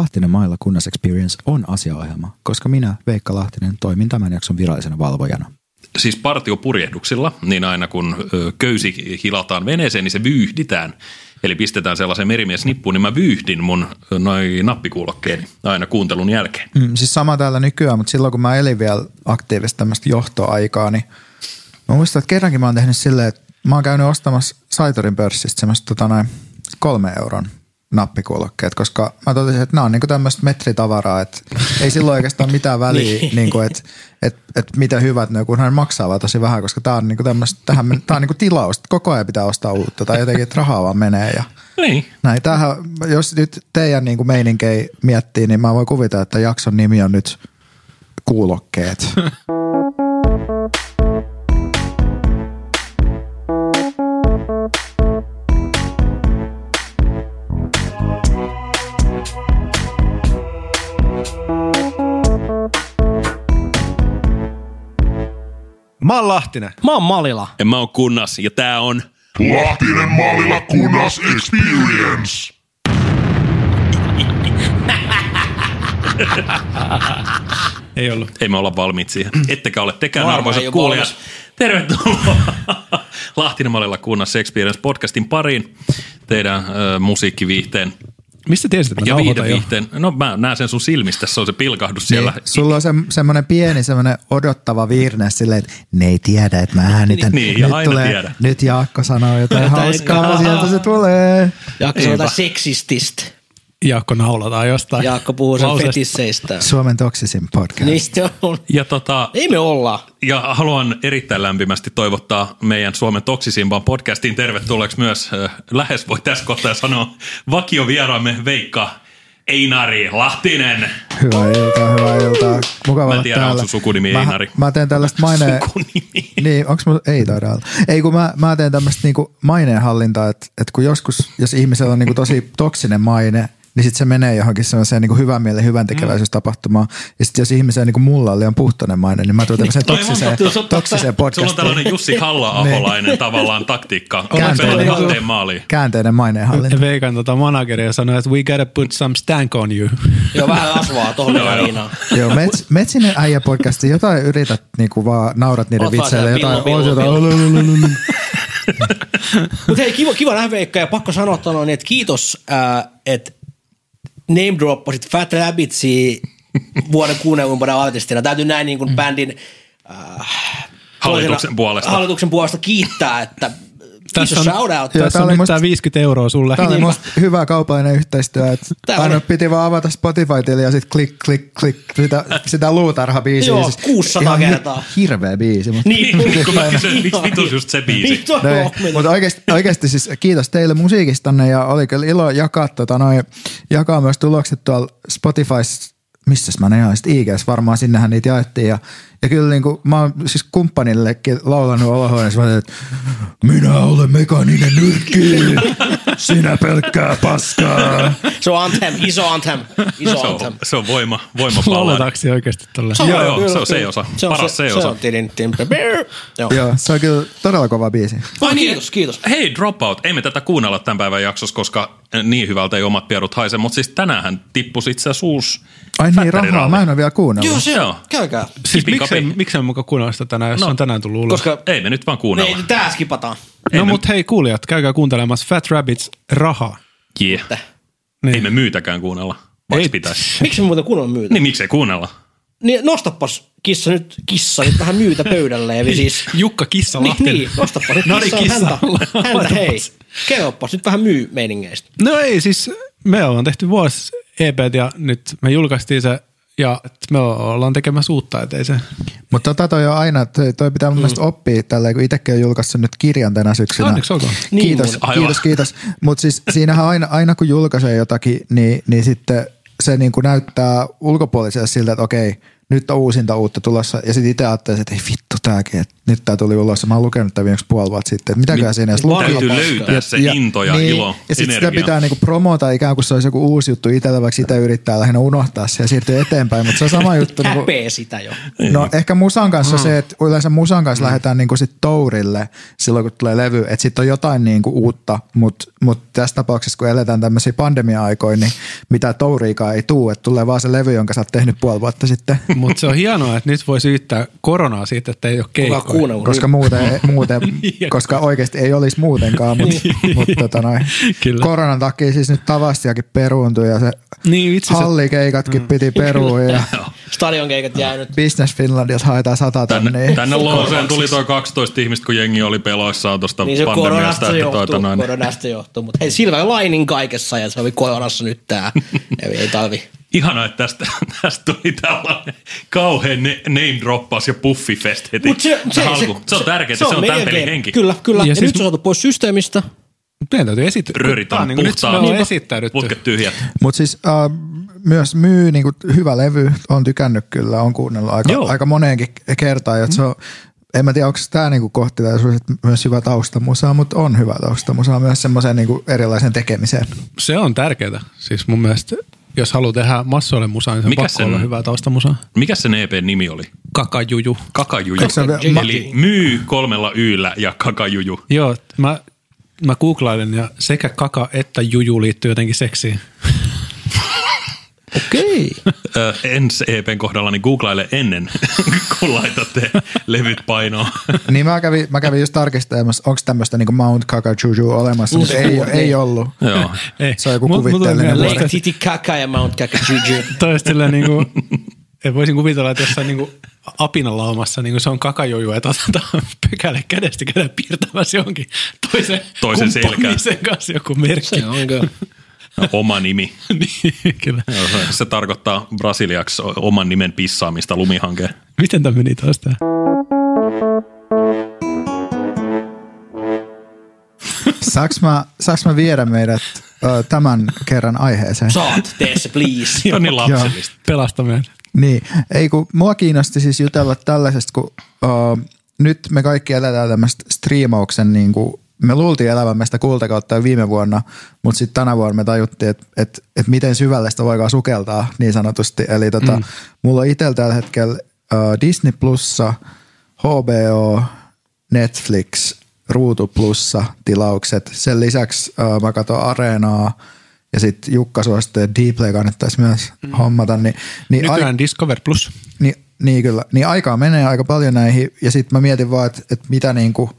Lahtinen mailla kunnas Experience on asiaohjelma, koska minä, Veikka Lahtinen, toimin tämän jakson virallisena valvojana. Siis partiopurjehduksilla, niin aina kun köysi hilataan veneeseen, niin se vyyhditään. Eli pistetään sellaisen merimiesnippuun, niin mä vyyhdin mun ö, noi nappikuulokkeeni aina kuuntelun jälkeen. Mm, siis sama täällä nykyään, mutta silloin kun mä elin vielä aktiivista tämmöistä johtoaikaa, niin mä muistan, että kerrankin mä oon tehnyt silleen, että mä oon käynyt ostamassa Saitorin pörssistä semmoista tota noin kolme euron nappikuulokkeet, koska mä totesin, että nämä on niinku tämmöistä metritavaraa, että ei silloin oikeastaan mitään väliä, Niin. niinku, että et, et mitä hyvät ne kunhan maksaa vaan tosi vähän, koska tää on niinku tähän, tää on niinku tilaus, koko ajan pitää ostaa uutta tai jotenkin, että rahaa vaan menee ja Niin. näin. Tämähän, jos nyt teidän niinku meininkei miettii, niin mä voin kuvitella, että jakson nimi on nyt kuulokkeet. Mä oon Lahtinen. Mä oon Malila. Ja mä oon kunnas ja tää on... Lahtinen mallilla kunnas experience. Ei ollut. Ei me olla valmiit siihen. Ettekä ole tekään, Varmaan arvoisat kuulijat. valmis. Tervetuloa Lahtinen mallilla kunnas Experience podcastin pariin. Teidän ö, musiikkiviihteen Mistä tiesit, että mä ja nauhoitan jo? viihdeviihteen. No mä näen sen sun silmistä, se on se pilkahdus siellä. Niin, sulla on se, semmoinen pieni semmoinen odottava virne silleen, että ne ei tiedä, että mä äänitän. Niin, ja nyt, aina tulee, tiedä. nyt Jaakko sanoo jotain hauskaa, sieltä se tulee. Jaakko sanoo jotain seksististä. Jaakko naulataan jostain. Jaakko puhuu sen lauseesta. fetisseistä. Suomen toksisin podcast. Niin se on. Ja, tota, Ei me olla. ja haluan erittäin lämpimästi toivottaa meidän Suomen toksisimpaan podcastiin tervetulleeksi myös, äh, lähes voi tässä kohtaa sanoa, vakiovieraamme Veikka Einari Lahtinen. Hyvää iltaa, hyvää iltaa. Mukava Mä en olla tiedä, onko täällä. sun sukunimi mä, Einari. Mä teen tällaista maineen... Sukunimi. Niin, onks mulla, ei taida olla. Ei kun mä, mä teen tämmöistä niinku maineenhallintaa, että, että kun joskus, jos ihmisellä on niinku tosi toksinen maine, niin sitten se menee johonkin sellaiseen niinku hyvän mielen hyvän tekeväisyystapahtumaan. Ja sitten jos ihmisellä niinku mulla on liian puhtoinen maine, niin mä tuon tämmöiseen on toksiseen, toksiseen Sulla on podcastiin. tällainen Jussi Halla-aholainen tavallaan taktiikka. Käänteinen. Kahteen maaliin. Käänteinen maineenhallinta. Veikan tota manageri ja sanoi, että we gotta put some stank on you. Joo, vähän asvaa tohon väliinaan. Joo, mets, Metsinen äijä podcasti, jotain yrität niinku vaan naurat niiden vitseille, jotain, pillu, jotain, Mutta hei, kiva, kiva nähdä Veikka ja pakko sanoa niin, että kiitos, että name droppasit Fat Rabbitsia vuoden kuunnellumpana artistina. Täytyy näin niin kuin bändin äh, Hallituksen puolesta. Hallituksen puolesta kiittää, että Tässä Tässä on- shout out. Joo, Tässä tää on oli nyt musta- tää 50 euroa sulle. Tämä oli musta hyvä kaupallinen yhteistyö, että Tää aina oli. piti vaan avata Spotify-tili ja sitten klik, klik, klik, sitä, sitä luutarha-biisiä. Joo, 600 ihan kertaa. Hirveä biisi. Mutta Niin. Kun mä kysyin, miksi vitus just se biisi? Niin, No meni. mutta oikeasti, oikeasti siis kiitos teille musiikistanne ja oli kyllä ilo jakaa, tota, noi, jakaa myös tulokset tuolla Spotify, missä mä ne jaoin, Sitten IGS varmaan sinnehän niitä jaettiin ja, ja kyllä niin kuin, mä oon siis kumppanillekin laulanut olohuoneessa, mä että minä olen mekaninen nyrkki, sinä pelkkää paskaa. Se on anthem, iso anthem, iso Se anthem. on, se on voima, voimapallaa. Lauletaanko se oikeasti tolle? on- Joo, joo, se on se osa. Se on Paras se se osa. on tidin, tidin, brr. Joo. Joo, se on kyllä todella kova biisi. Ai, kiitos, kiitos. Hei, Dropout, ei me tätä kuunnella tämän päivän jaksossa, koska niin hyvältä ei omat pierut haise, mutta siis tänään tippui itse asiassa uusi Ai niin, rahaa, mä en ole vielä kuunnellut. Joo, se Joo. on. Käykää. Siis Kipi miksei, miksei mukaan kuunnella sitä tänään, jos No. on tänään tullut ulos? Koska Ei me nyt vaan kuunnella. ei, tää skipataan. no me- mut hei kuulijat, käykää kuuntelemassa Fat Rabbits raha. Yeah. Niin. Ei me myytäkään kuunnella, vaikka Ei. pitäisi. Miksi me muuten kunnon myytä? Niin miksei kuunnella? Niin nostapas kissa nyt, kissa nyt vähän myytä pöydälle ja siis... Jukka Kissa niin, niin, nostapas nyt niin, kissa, kissa. häntä, häntä hei. Kerropas nyt vähän myy meiningeistä. No ei, siis me ollaan tehty vuosi EPt ja nyt me julkaistiin se ja me ollaan tekemässä uutta, se... Mutta tota toi on aina, toi, toi pitää mun Mm. mielestä oppia tälleen, kun itsekin on julkaissut nyt kirjan tänä syksynä. Onneksi olkoon. Niin Kiitos. Aivan. kiitos, kiitos. Mutta siis siinähän aina, aina kun julkaisee jotakin, niin, niin sitten se niin kuin näyttää ulkopuoliselle siltä, että okei, nyt on uusinta uutta tulossa. Ja sitten itse ajattelee, että ei vittu, tääkin, että nyt tää tuli ulos. Ja mä oon lukenut tämän viimeksi puoli vuotta sitten, että mitäkään siinä edes luki. Täytyy löytää se into ja, ilo, Ja sitten sitä pitää niinku promota ikään kuin se olisi joku uusi juttu itsellä, vaikka sitä yrittää lähinnä unohtaa se ja siirtyä eteenpäin, mutta se on sama juttu. niinku, Häpeä sitä jo. No ehkä musan kanssa se, että yleensä musan kanssa lähdetään niinku sit tourille silloin, kun tulee levy, että sitten on jotain niinku uutta, mutta mut tässä tapauksessa, kun eletään tämmöisiä pandemia-aikoja, niin mitä touriikaan ei tuu, että tulee vaan se levy, jonka sä oot tehnyt puoli vuotta sitten, Mutta se on hienoa, että nyt voi syyttää koronaa siitä, että ei ole keikkoja. koska muuten, muuten koska oikeasti ei olisi muutenkaan, mutta mut, tota noin, Kyllä. koronan takia siis nyt tavastiakin peruuntui ja se Niin, itse hallikeikatkin piti perua ja Stadionkeikat jäänyt. Business Finlandiassa haetaan sata Tänne, tonnia. tänne Looseen tuli toi 12 ihmistä, kun jengi oli peloissaan tuosta Niin se pandemiasta. koronasta Että johtuu, tuota noin, koronasta johtuu. Mutta hei, Silver Lining kaikessa ja se oli koronassa nyt tää. ei, ei talvi. Ihana, että tästä, tästä tuli tällainen kauhean ne, name droppaus ja puffifest heti. Mut se, se, alkuun. se, on tärkeää, se, on tämän pelin henki. Kyllä, kyllä. Ja, Ja ja siis- nyt se on saatu pois systeemistä. Meidän täytyy esittää. Röörit on niinku nyt me on esittäydytty. Putket tyhjät. Mutta siis äh, myös myy niinku, hyvä levy, on tykännyt kyllä, on kuunnellut aika, Joo. aika moneenkin kertaan. Mm. Se on, en mä tiedä, onko tämä niinku kohtilaisuus, että myös hyvä taustamusa, mutta on hyvä taustamusa myös semmoiseen niinku erilaisen tekemiseen. Se on tärkeää. Siis mun mielestä, jos haluaa tehdä massoille musaa, niin se on Mikä pakko sen- olla hyvää taustamusaa. Mikä sen EPn nimi oli? Kakajuju. Kakajuju. Eikö se ole vielä- Eli myy kolmella yllä ja kakajuju. Joo, mä, mä googlailen ja sekä kaka että juju liittyy jotenkin seksiin. Okei. Ö, ens EPn kohdalla niin googlaile ennen, kun laitatte levyt painoon. Niin mä kävin, mä kävin just tarkistamassa, onko tämmöistä niinku Mount Kakajuju olemassa, mutta ei, ei ollut. Joo. Ei. Se on joku kuvitteellinen vuori. Lake Titi Kaka ja Mount Kaka Juju. Toi olisi silleen niinku, et voisin kuvitella, että jossain niinku apinalaumassa niinku se on kakajoju, että otetaan pökäle kädestä käydä piirtämässä johonkin toisen, Toisen selkään. kanssa joku merkki. Se on kyllä. Oma nimi. niin, kyllä. Joo, se- tarkoittaa brasiliaksi oman nimen pissaamista lumihankeen. Miten tämä meni taas tää? Saaks mä, saaks mä viedä meidät ö, tämän kerran aiheeseen? Saat, tee se please. Se on niin lapsellista. Pelastaminen. Niin, ei kun mua kiinnosti siis jutella tällaisesta, kun uh, nyt me kaikki eletään tämmöistä striimauksen niin kuin, me luultiin elävämme sitä kultakautta jo viime vuonna, mutta sitten tänä vuonna me tajuttiin, että et, et miten syvälle sitä voikaan sukeltaa niin sanotusti. Eli tota, mm. mulla on itsellä tällä hetkellä uh, Disney Plussa, HBO, Netflix, Ruutu Plussa tilaukset. Sen lisäksi uh, mä katson Areenaa ja sitten Jukka suositteli, että Dplay kannattaisi myös mm. hommata. Niin, niin ai- Nykyään Discover Plus. niin, niin kyllä. Niin aikaa menee aika paljon näihin ja sitten mä mietin vaan, että, että mitä niinku,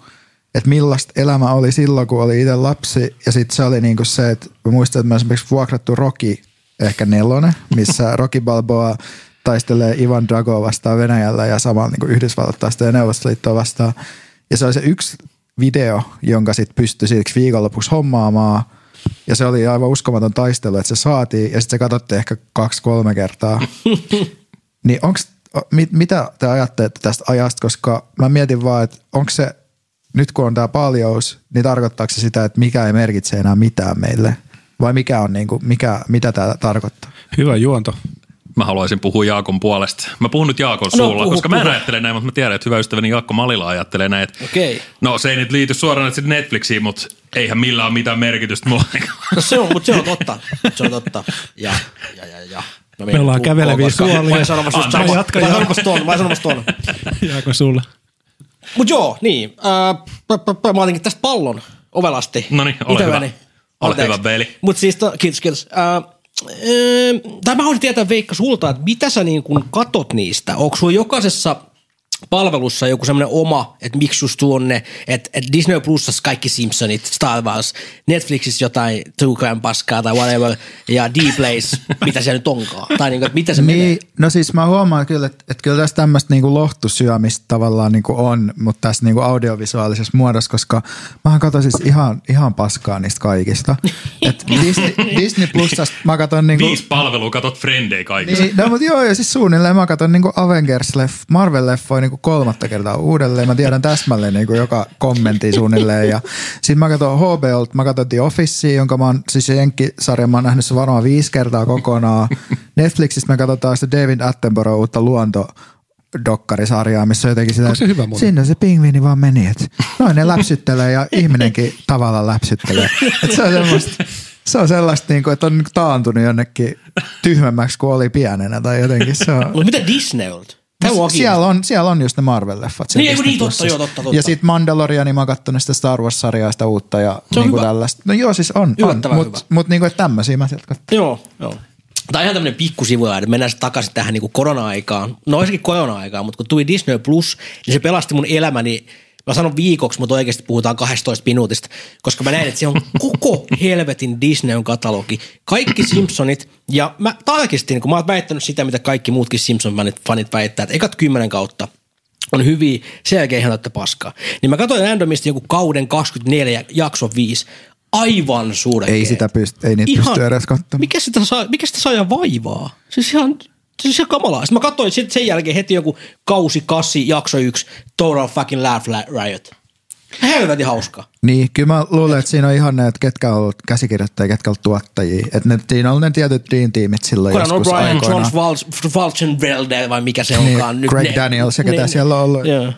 että millaista elämä oli silloin, kun oli itse lapsi ja sitten se oli niinku se, että mä muistan, että mä esimerkiksi vuokrattu Rocky, ehkä nelonen, missä Rocky Balboa taistelee Ivan Drago vastaan Venäjällä ja samalla niinku Yhdysvallat taistelee Neuvostoliittoa vastaan. Ja se oli se yksi video, jonka sitten pystyi siksi viikonlopuksi hommaamaan. Ja se oli aivan uskomaton taistelu, että se saatiin ja sitten se katsottiin ehkä kaksi-kolme kertaa. Niin onks, mit, mitä te ajattelette tästä ajasta, koska mä mietin vaan, että onko se, nyt kun on tämä paljous, niin tarkoittaako se sitä, että mikä ei merkitse enää mitään meille? Vai mikä on niinku, mikä, mitä tämä tarkoittaa? Hyvä juonto. Mä haluaisin puhua Jaakon puolesta. Mä puhun nyt Jaakon No, suulla, puhu, koska mä en puhu. ajattele näin, mutta mä tiedän, että hyvä ystäväni Jaakko Malila ajattelee näin. Että Okei. No se ei nyt liity suoraan sitten Netflixiin, mutta eihän millään ole mitään merkitystä mulle. No se on, mutta se on totta. Se on totta. Ja, ja, ja, ja. No, Me ollaan käveleviä suolia. Vai sanomassa just sama. Jatka. sanomassa ton, vai sanomassa ton. Jääkö sulle? Mut joo, niin. Äh, mä otinkin tästä pallon ovelasti. Noniin, ole hyvä. Ole hyvä, Beeli. Mut siis, to, kiitos, kiitos. Äh, äh, tai mä haluaisin tietää Veikka sulta, että mitä sä niin kun katot niistä? Onko sulla jokaisessa palvelussa joku semmoinen oma, että miksi just tuonne, että, että Disney Plusassa kaikki Simpsonit, Star Wars, Netflixissä jotain True Crime paskaa tai whatever, ja D-Plays, mitä se nyt onkaan. Tai niin kuin, että mitä se menee. Niin, no siis mä huomaan kyllä, että, että kyllä tässä tämmöistä niinku lohtusyömistä tavallaan niinku on, mutta tässä niinku audiovisuaalisessa muodossa, koska mä katson siis ihan, ihan paskaa niistä kaikista. Et Disney, Disney Plusasta mä katson niinku... Viisi palvelua, katot Frendei kaikista. Niin, no mutta joo, ja siis suunnilleen mä katson niinku Avengers-leff, Marvel-leffoja niinku kolmatta kertaa uudelleen. Mä tiedän täsmälleen niinku joka kommentti suunnilleen. Ja sit mä katson HBOlta, mä katson The Officea, jonka mä oon, siis se Jenkkisarja, mä oon nähnyt se varmaan viisi kertaa kokonaan. Netflixistä me katsotaan sitä David Attenborough uutta luonto dokkarisarjaa, missä on jotenkin sitä, se hyvä sinne se pingviini vaan meni, että noin ne läpsyttelee ja ihminenkin tavallaan läpsyttelee. Et se on semmoista, se on sellaista, niin kuin, että on niin kuin taantunut jonnekin tyhmemmäksi kuin oli pienenä tai jotenkin se on. Mutta mitä Disney on? Mua Siellä on, siellä on just ne Marvel-leffat. Niin, niin, totta, joo, totta, totta. Ja sitten Mandalorian, mä oon kattonut sitä Star Wars-sarjaa, sitä uutta ja Se on niin kuin hyvä. tällaista. No joo, siis on, on Yllättävän mutta hyvä. mut, niin kuin, että tämmöisiä mä sieltä katson. Joo, joo. Tämä on ihan tämmöinen pikkusivu, että mennään takaisin tähän niin korona-aikaan. No olisikin korona-aikaan, mutta kun tuli Disney Plus, niin se pelasti mun elämäni. Mä sanon viikoksi, mutta oikeasti puhutaan 12 minuutista, koska mä näin, että siellä on koko helvetin Disneyn katalogi. Kaikki Simpsonit, ja mä tarkistin, kun mä oon väittänyt sitä, mitä kaikki muutkin Simpson-fanit fanit väittää, että ekat kymmenen kautta on hyviä, sen jälkeen ihan täyttä paskaa. Niin mä katsoin randomisti joku kauden 24, jakso 5, aivan suuren Ei sitä pysty, ei niitä pysty edes katsomaan. mikä sitä saa, mikä sitä saa ja vaivaa? Siis ihan, siis ihan kamalaa. Sitten mä katsoin sit sen jälkeen heti joku kausi, kassi, jakso yksi, Total fucking Laugh Riot. Helvetin hauska. Niin, kyllä mä luulen, että siinä on ihan ne, että ketkä on ollut käsikirjoittajia, ketkä on ollut tuottajia. Että ne, siinä on ollut ne tietyt Dean-tiimit silloin Conan joskus aikoinaan. John Falchenvelde vai mikä se Niin, onkaan. Greg Daniels ja ketä siellä on ollut. Joo.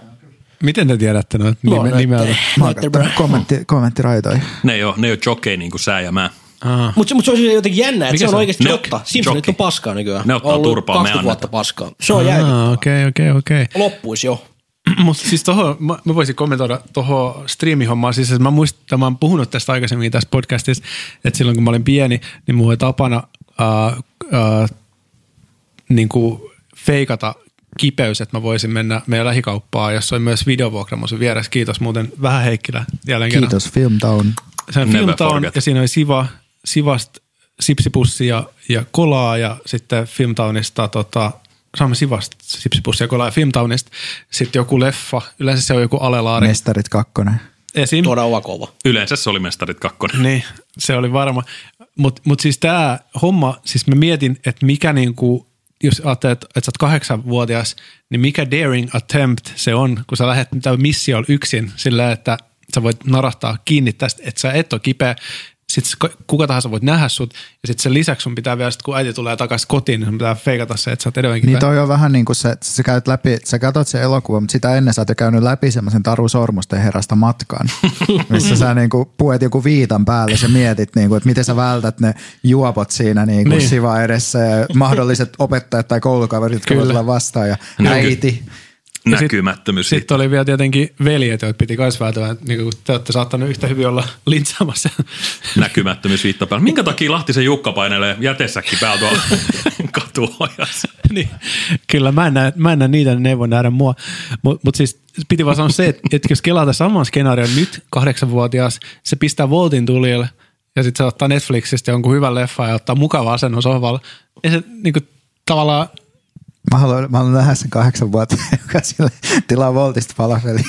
Miten te tiedätte oon nime, nimeä? näitä- Mä oon kommentti, kommenttiraitoja. Ne ei ole, ne ei ole jockey niin kuin sä ja mä. Ah. Mutta se, mut se on siis jotenkin jännä, että se on se on? oikeasti Ne- totta. Simpsonit on paskaa nykyään. Ne ottaa Ollut turpaa, me 20 vuotta annetaan. paskaa. Se on. Ah, okei, okei, okei. Loppuisi jo. Mutta siis toho, mä, mä voisin kommentoida tuohon striimihommaan. Siis että mä muistan, mä oon puhunut tästä aikaisemmin tässä podcastissa, että silloin kun mä olin pieni, niin mulla oli tapana äh, äh, niin kuin feikata kipeys, että mä voisin mennä meidän lähikauppaan, jossa oli myös videovuokramo sun vieressä. Kiitos muuten vähän Heikkilä jälleen kerran. Kiitos Film Town. Se on Filmtown ja siinä oli Siva, Sivasta sipsipussia ja kolaa ja sitten Filmtownista tota, saamme Sivasta sipsipussia ja kolaa ja Filmtownista sitten joku leffa. Yleensä se on joku alelaari. Mestarit kakkonen. Esim. Todella kova. Yleensä se oli mestarit kakkonen. Niin, se oli varma. Mutta mut siis tämä homma, siis mä mietin, että mikä niinku, jos ajattelet, että, sä oot kahdeksanvuotias, niin mikä daring attempt se on, kun sä lähdet mitä missiolla yksin sillä, että sä voit narahtaa kiinni tästä, että sä et ole kipeä, sitten kuka tahansa voit nähdä sut, ja sitten sen lisäksi sun pitää vielä, sit, kun äiti tulee takaisin kotiin, niin sun pitää feikata se, että sä oot edelleenkin Niin toi on vähän niin kuin se, että sä käyt läpi, sä katsot sen elokuvan, mutta sitä ennen sä oot jo käynyt läpi semmoisen Taru Sormusten herrasta matkan, missä sä niin kuin puet joku viitan päälle ja mietit, niin kuin, että miten sä vältät ne juopot siinä niin kuin Niin. siva edessä ja mahdolliset opettajat tai koulukaverit, jotka voi tulla vastaan ja äiti. Sit- Näkymättömyys. Sitten oli vielä tietenkin veljet, joita piti kans välttämään, niin kuin te olette saattanut yhtä hyvin olla lintsaamassa. näkymättömyys viitta päällä. Minkä takia Lahtisen Jukka painelee jätesäkki päällä tuolla katuojassa? niin, kyllä mä en, näe, mä en näe niitä, ne ei voi nähdä mua. Mutta mut siis piti vaan sanoa se, että, että jos kelaa saman skenaarion nyt kahdeksanvuotias, se pistää Voltin tulille ja sitten se ottaa Netflixistä jonkun hyvän leffan ja ottaa mukava asennon sohvalla. Ja se niin kuin, tavallaan, Mä haluan, mä haluan nähdä sen kahdeksan vuotta, joka sille tilaa Voltista falafeliin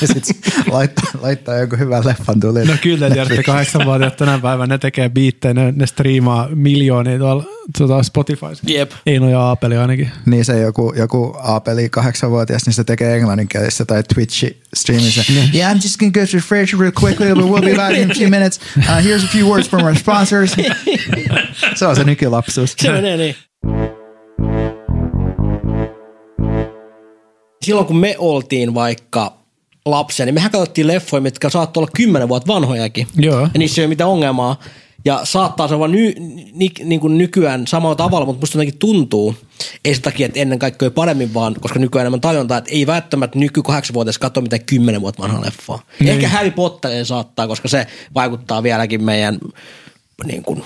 ja sitten laittaa, laittaa joku hyvän leffan tuli. no kyllä te tiedätte, kahdeksanvuotiaat tänä päivänä ne tekee biittejä, ne, ne striimaa miljoonia tuolla tuota Spotifyssa. Jep. Eino ja Aapeli ainakin. Niin se joku, joku Aapeli kahdeksanvuotias, niin se tekee englanninkielistä tai Twitchi streamissa. Yeah, I'm just gonna go to the fridge real quickly, but we'll be back in a few minutes. Uh, here's a few words from our sponsors. se on se nykylapsuus. Se menee niin. Silloin kun me oltiin vaikka lapsia, niin mehän katsottiin leffoja, mitkä saattoi olla kymmenen vuotta vanhojakin. Joo. Ja niissä ei ole mitään ongelmaa. Ja saattaa se olla ny, ni, niin kuin nykyään samalla tavalla, mutta musta jotenkin tuntuu, ei sen takia, että ennen kaikkea paremmin vaan, koska nykyään enemmän tajuntaa, että ei välttämättä nyky kahdeksanvuotias katso mitään kymmenen vuotta vanhaa leffaa. Niin. Ehkä Harry Potterin saattaa, koska se vaikuttaa vieläkin meidän, niin kuin,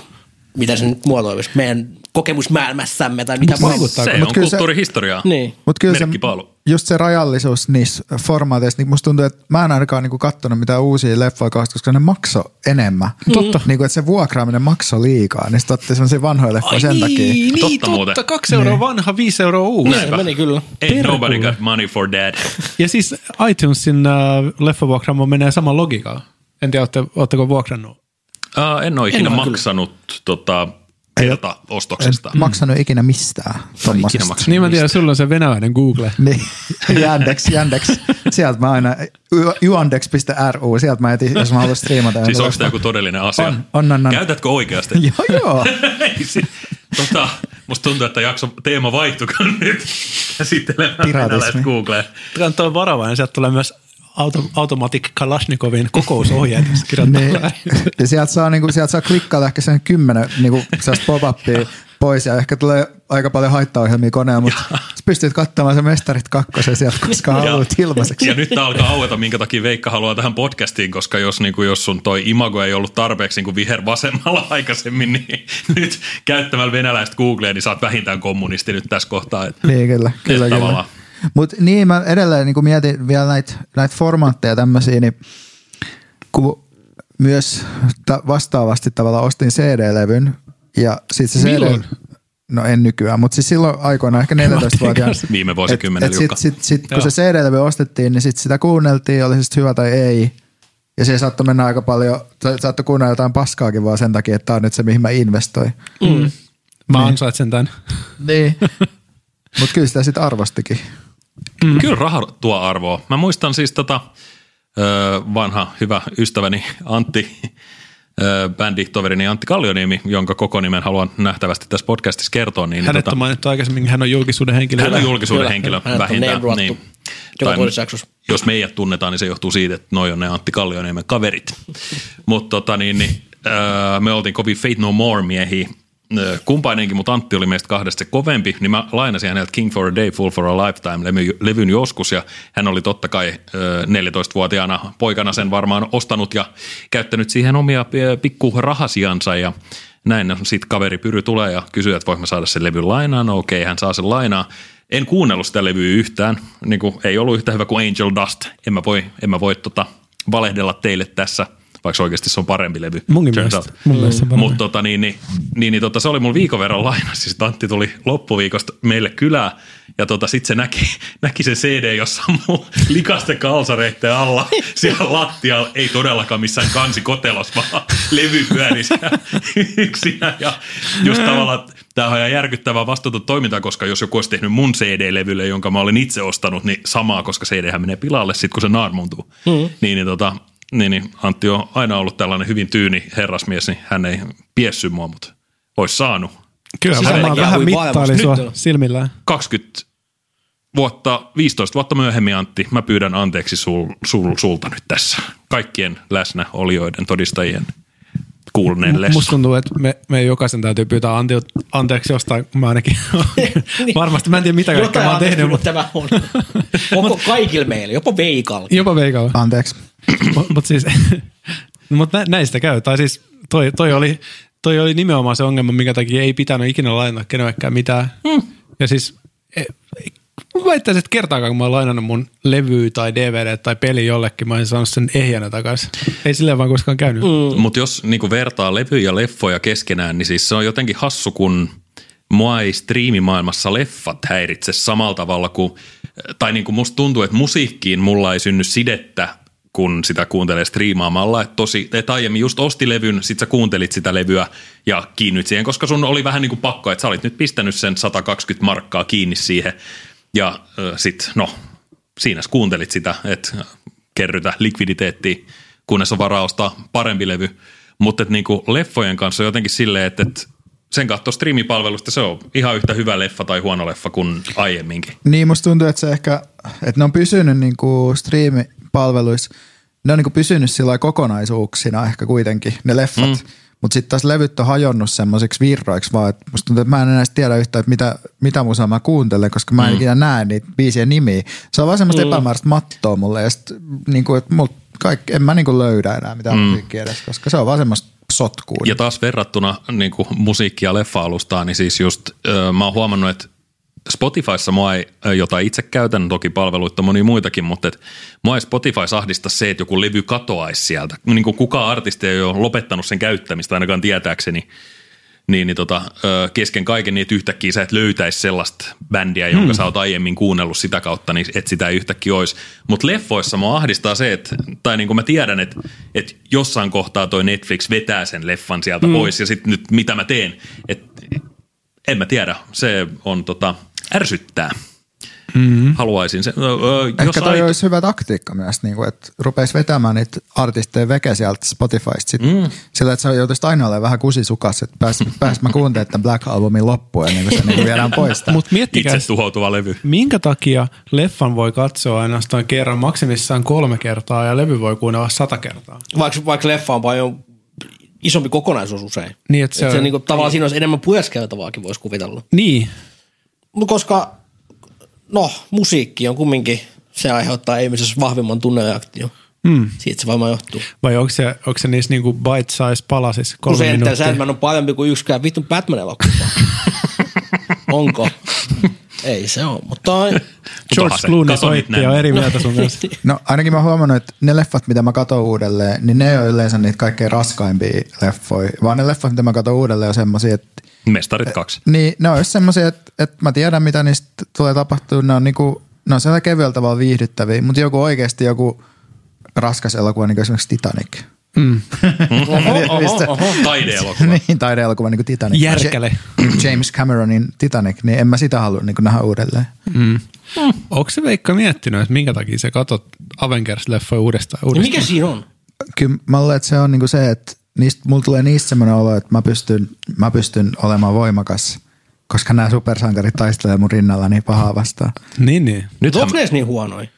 mitä se nyt muotoilisi, meidän kokemusmaailmassamme tai mitä vaikuttaa. Se Mut on se- kulttuurihistoriaa. Niin. Mutta kyllä se, Merkkipaalu. just se rajallisuus niissä formaateissa, niin musta tuntuu, että mä en ainakaan niinku kattonut mitään uusia leffoja kauheasti, koska ne makso enemmän. Totta. Niinku, että se vuokraaminen maksoi liikaa, niin sitten otti sellaisia vanhoja leffoja sen takia. niin, Totta totta, muuten. kaksi euroa vanha, viisi euroa uusi. Niin, se meni kyllä. Ain't nobody got money for that. Ja siis iTunesin äh, leffavuokraamo menee saman logiikalla. En tiedä, ootte, ootteko vuokrannut? Uh, en ole ikinä En ole kyllä. maksanut tota, kerta En ostoksesta. maksanut ikinä mistään ikinä maksanut. Niin mä tiedän, sulla on se venäläinen Google. Niin, Yandex, Yandex. Sieltä mä aina, yandex.ru, sieltä mä etin, jos mä haluan striimata. Siis onko tämä joku todellinen asia? On, on, on, on. Käytätkö oikeasti? Joo, joo. Tota, Musta tuntuu, että jakso teema vaihtukaan nyt käsittelemään Piratismi. venäläistä Googlea. Kannattaa varovainen, sieltä tulee myös auto, Automatic Kalashnikovin kokousohjeet, jos kirjoittaa Niin. Ja sieltä saa, niinku, sieltä saa klikkailla ehkä sen kymmenen niinku, sellaista pop-upia pois ja ehkä tulee aika paljon haittaohjelmia koneella, mutta sä pystyt katsomaan se Mestarit kakkosen sieltä, koska haluat ilmaiseksi. Ja nyt tää alkaa aueta, minkä takia Veikka haluaa tähän podcastiin, koska jos, niin kuin, jos sun toi imago ei ollut tarpeeksi niin kuin viher vasemmalla aikaisemmin, niin nyt käyttämällä venäläistä Googlea, niin sä oot vähintään kommunisti nyt tässä kohtaa. Että, Niin, kyllä. kyllä, että kyllä. tavallaan. Mutta niin, mä edelleen niin mietin vielä näitä näit formaatteja tämmöisiä, niin kun myös ta- vastaavasti tavallaan ostin CD-levyn ja sitten se CD... Milloin? No en nykyään, mutta siis silloin aikoina ehkä 14-vuotiaana. Viime vuosikymmenellä, Sitten sit, sit, kun Joo. se CD-levy ostettiin, niin sit sitä kuunneltiin, oli se sit hyvä tai ei. Ja se saattoi mennä aika paljon, sa- saattoi kuunnella jotain paskaakin vaan sen takia, että tämä on nyt se, mihin mä investoin. Mm. Mä ansaitsen tämän. Niin. Mutta kyllä sitä sitten arvostikin. Mm. Kyllä raha tuo arvoa. Mä muistan siis tota, ö, vanha hyvä ystäväni Antti, ö, bänditoverini Antti Kallioniemi, jonka koko nimen haluan nähtävästi tässä podcastissa kertoa. Niin, Hänet tota, on mainittu aikaisemmin, hän on julkisuuden henkilö. hän on julkisuuden Kyllä, henkilö on vähintään. name-ruottu Niin. joka Tai jos meidät tunnetaan, niin se johtuu siitä, että noi on ne Antti Kallioniemen kaverit. Mutta tota, niin, niin, öö, me oltiin kovin Fate No More miehiä kumpainenkin, mutta Antti oli meistä kahdesta se kovempi, niin mä lainasin häneltä King for a Day, Full for a Lifetime levy, levyn joskus, ja hän oli totta kai öö, 14-vuotiaana poikana sen varmaan ostanut ja käyttänyt siihen omia pikkurahasiansa, ja näin sitten kaveri Pyry tulee ja kysyy, että voiko mä saada sen levyn lainaan, no okei, hän saa sen lainaa. En kuunnellut sitä levyä yhtään, niin kuin, ei ollut yhtä hyvä kuin Angel Dust, en mä voi, en mä voi tota, valehdella teille tässä, vaikka oikeasti se on parempi levy. Munkin mielestä. Mun mielestä parempi. Mutta tota, niin, niin, niin, niin tota, se oli mulla viikon verran laina. Siis Tantti tuli loppuviikosta meille kylään ja tota, sitten se näki, näki se CD, jossa on mun likasten kalsareitten alla siellä lattialla. Ei todellakaan missään kansikotelos, vaan levy pyöri yksinä. Ja just tavallaan, tämähän on ihan järkyttävää vastuuta toimintaa, koska jos joku olisi tehnyt mun CD-levylle, jonka mä olin itse ostanut, niin samaa, koska CD-hän menee pilalle sitten, kun se naarmuntuu. Mm. Niin, niin tota, niin, niin Antti on aina ollut tällainen hyvin tyyni herrasmies, niin hän ei piessy mua, mutta olisi saanut. Kyllä, Sisälläkin varmaan vähän mittaili sua silmillään. 20 vuotta, 15 vuotta myöhemmin Antti, mä pyydän anteeksi sul, sul, sulta nyt tässä kaikkien läsnäolijoiden todistajien kuulneelle. Musta tuntuu, että me, me jokaisen täytyy pyytää ante, anteeksi jostain, kun mä ainakin varmasti, mä en tiedä mitä kaikkea mä oon tehnyt, mutta tämä on. Koko kaikille meille, jopa Veikalla. jopa veikalla. Anteeksi. Mutta mut siis, mut nä, näistä käy. Tai siis toi, toi, oli, toi oli nimenomaan se ongelma, minkä takia ei pitänyt ikinä lainata kenellekään mitään. Mm. Ja siis e, Mä väittäisin, että kertaakaan kun mä oon lainannut mun levyä tai DVD tai peli jollekin, mä en saanut sen ehjänä takaisin. Ei silleen vaan koskaan käynyt. Mm. Mutta jos niinku vertaa levyjä ja leffoja keskenään, niin siis se on jotenkin hassu, kun mua ei striimimaailmassa leffat häiritse samalla tavalla kuin, tai niinku musta tuntuu, että musiikkiin mulla ei synny sidettä, kun sitä kuuntelee striimaamalla. Että tosi, et aiemmin just osti levyn, sit sä kuuntelit sitä levyä ja kiinnyt siihen, koska sun oli vähän niin kuin pakko, että sä olit nyt pistänyt sen 120 markkaa kiinni siihen. Ja äh, sit, no, siinä kuuntelit sitä, että kerrytä likviditeettiä, kunnes on varaa ostaa parempi levy. Mutta niinku leffojen kanssa jotenkin silleen, että et sen katsoo striimipalvelusta, se on ihan yhtä hyvä leffa tai huono leffa kuin aiemminkin. Niin, musta tuntuu, että se ehkä, että ne on pysynyt niinku striimipalveluissa, ne on niinku pysynyt sillä kokonaisuuksina ehkä kuitenkin, ne leffat. Mm. Mutta sitten taas levyt on hajonnut semmoisiksi virroiksi vaan, että musta tuntuu, että mä en enää tiedä yhtään, että mitä, mitä musaa mä kuuntelen, koska mä en mm. ikinä näe niitä biisien nimiä. Se on vaan semmoista mm. epämääräistä mattoa mulle ja sit, niinku, että mul, kaikki, en mä niinku löydä enää mitään mm. musiikkia edes, koska se on vaan semmoista sotkua. Ja taas verrattuna niin kuin musiikki- ja leffa-alustaan, niin siis just ö, mä oon huomannut, että Spotifyssa mua ei, jota itse käytän, toki palveluita on monia muitakin, mutta et mua ei Spotify ahdista se, että joku levy katoaisi sieltä. Niin kuin kukaan artisti ei ole lopettanut sen käyttämistä ainakaan tietääkseni. Niin, niin tota, kesken kaiken niin, että yhtäkkiä sä et löytäisi sellaista bändiä, jonka hmm. sä oot aiemmin kuunnellut sitä kautta, niin että sitä ei yhtäkkiä olisi. Mutta leffoissa mua ahdistaa se, että, tai niin kuin mä tiedän, että, että jossain kohtaa toi Netflix vetää sen leffan sieltä hmm. pois, ja sitten nyt mitä mä teen, että en mä tiedä, se on tota, ärsyttää. Mm-hmm. Haluaisin sen. Ö, ö, Ehkä jos toi ai- olisi hyvä taktiikka myös, niin kuin, että rupeisi vetämään niitä artisteja veke sieltä Spotifysta sit, mm. sillä, että sä joutuisit aina olemaan vähän kusisukas, että pääs, pääs mä kuuntelemaan tämän Black Albumin loppuun ennen kuin se niin kuin viedään pois. Mutta miettikää, itse tuhoutuva levy. minkä takia leffan voi katsoa ainoastaan kerran, maksimissaan kolme kertaa ja levy voi kuunnella sata kertaa. Vaikka, vaikka leffa on paljon isompi kokonaisuus usein. Niin, että se Et se on- niinku, tavallaan siinä olisi enemmän pueskeltavaakin, voisi kuvitella. Niin, Mut koska, no, musiikki on kumminkin, se aiheuttaa ihmisessä vahvimman tunnereaktion. Mm. Siitä se varmaan johtuu. vai onko se, onko se niissä niinku bite-size palasissa kolme Usein minuuttia? Sandman on parempi kuin yksikään vitun Batman-elokuva. Onko? Ei se ole, mutta toi... George Clooney soitti ja eri mieltä sun kanssa. No ainakin mä oon huomannut, että ne leffat, mitä mä katson uudelleen, niin ne on yleensä niitä kaikkein raskaimpia leffoja. Vaan ne leffat, mitä mä katson uudelleen, on semmosia, että Mestarit kaksi. niin, ne on just semmosia, että, että mä tiedän, mitä niistä tulee tapahtua. Ne on, niinku, ne on sellainen kevyellä tavalla viihdyttäviä, mutta joku oikeasti joku raskas elokuva, niin kuin esimerkiksi Titanic. Oho, oho, Mistä- oho. Taideelokuva. niin, taideelokuva niin kuin Titanic. Järkäle. Ja- James Cameronin Titanic, niin en mä sitä halua niin nähdä uudelleen. Onko se Veikka miettinyt, että minkä takia sä katot Avengers-leffoja uudestaan? Ja uudestaan? mikä siinä on? Kyllä mä luulen, että se on niin kuin se, että niistä, mulla tulee niistä semmoinen olo, että mä pystyn, mä pystyn olemaan voimakas, koska nämä supersankarit taistelee mun rinnalla niin pahaa vastaan. Niin, niin. Nyt onko ne niin huonoja?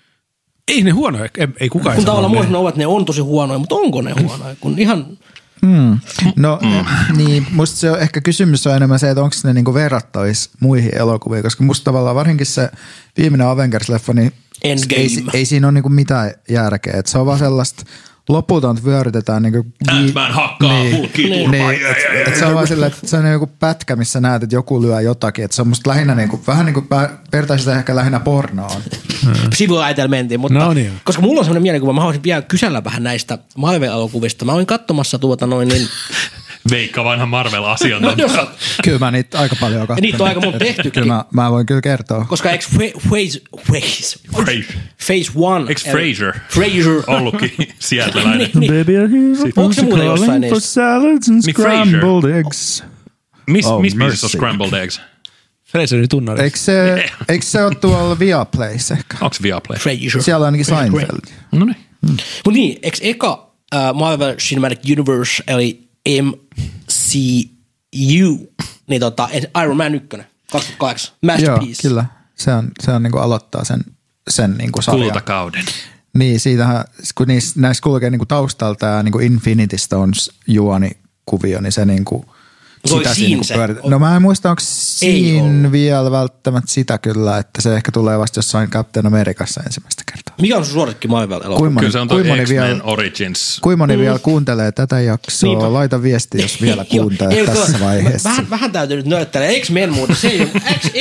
Ei ne huonoja, ei, ei kukaan Kun tavallaan ne. muista ovat, että ne on tosi huonoja, mutta onko ne huonoja? Kun ihan, No mm. niin, musta se on, ehkä kysymys on enemmän se, että onko ne niinku verrattais muihin elokuviin, koska musta tavallaan varsinkin se viimeinen Avengers-leffa, niin Endgame. ei, ei, siinä ole niinku mitään järkeä. Et se on vaan sellaista loputonta vyörytetään niinku Ant-Man hakkaa niin, Hulkia niin, turpaan. et, et se on vaan sillä, että se on joku pätkä, missä näet, että joku lyö jotakin. Et se on musta lähinnä niinku, vähän niin kuin vertaisin sitä ehkä lähinnä pornoon. sivuaitel mentiin, mutta No niin. koska mulla on semmoinen mielikuva, mä haluaisin vielä kysellä vähän näistä Marvel-elokuvista. Mä olin katsomassa tuota noin, niin Veikka vanha Marvel-asiantuntija. Kyllä mä niitä aika paljon katson. niitä on aika monta tehtykin. Kyllä mä, mä voin kyllä kertoa. Koska eikö Phase, Phase. Phase One. Eikö Frasier? Fraser. Ollutkin sieltäläinen. Niin, Baby, hear Sitten- Onko se muuten jossain niistä? salads and Niin scrambled eggs. Miss, Oh, miss biisissä on. Scrambled Eggs? Fraserin tunnari. Eikö se, eikö se ole tuolla Viaplays ehkä? Onko se Viaplay? Fraser. Siellä on ainakin Fraser. Seinfeld. No niin. Mutta niin, eikö eka uh, Marvel Cinematic Universe, eli MCU, niin tota, Iron Man 1, 2008, Joo, Masterpiece. kyllä. Se on, se on niin kuin aloittaa sen, sen niin kuin sarjan. Kultakauden. Niin, siitähän, kun niissä, näissä kulkee niin kuin taustalta tämä niin kuin Infinity Stones juonikuvio, niin se niin kuin, Se oli siinä siinä niin se. pyörit- No mä en muista, onko siinä ollut. vielä välttämättä sitä kyllä, että se ehkä tulee vasta jossain Captain Amerikassa ensimmäistä kertaa. Mikä on sun suosikki Marvel-elokuva? Kuinka moni, Kyllä se on toi moni X-Men vielä, Origins. kuinka moni vielä kuuntelee tätä jaksoa? Niinpä. Laita viesti, jos vielä kuuntelee ei, tässä vaiheessa. Vähän, vähän täytyy nyt nööttää. X-Men muuten, se ei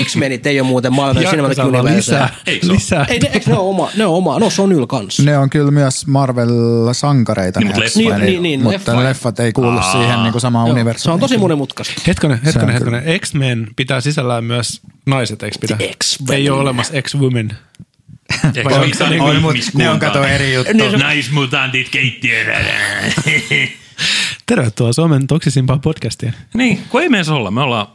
X-Menit ei ole muuten Marvel Cinematic Universe. lisää, lisää. Ei, ne, eikö ne ole oma, ne on oma, no se on yl kanssa. Ne on kyllä myös Marvel-sankareita, Niin, mutta niin, niin, ne leffat ei kuulu siihen niin kuin samaan universumiin. se on tosi monimutkaista. Hetkinen, on hetkinen, kyllä. hetkinen. X-Men pitää sisällään myös naiset, eikö pitää? X-Men. Ei ole olemassa X-Women. Vai onko ole se niin on, mut ne on kato eri juttu. Naismutantit keittiöllä. Tervetuloa Suomen toksisimpaan podcastiin. niin, kun ei meidän olla. Me ollaan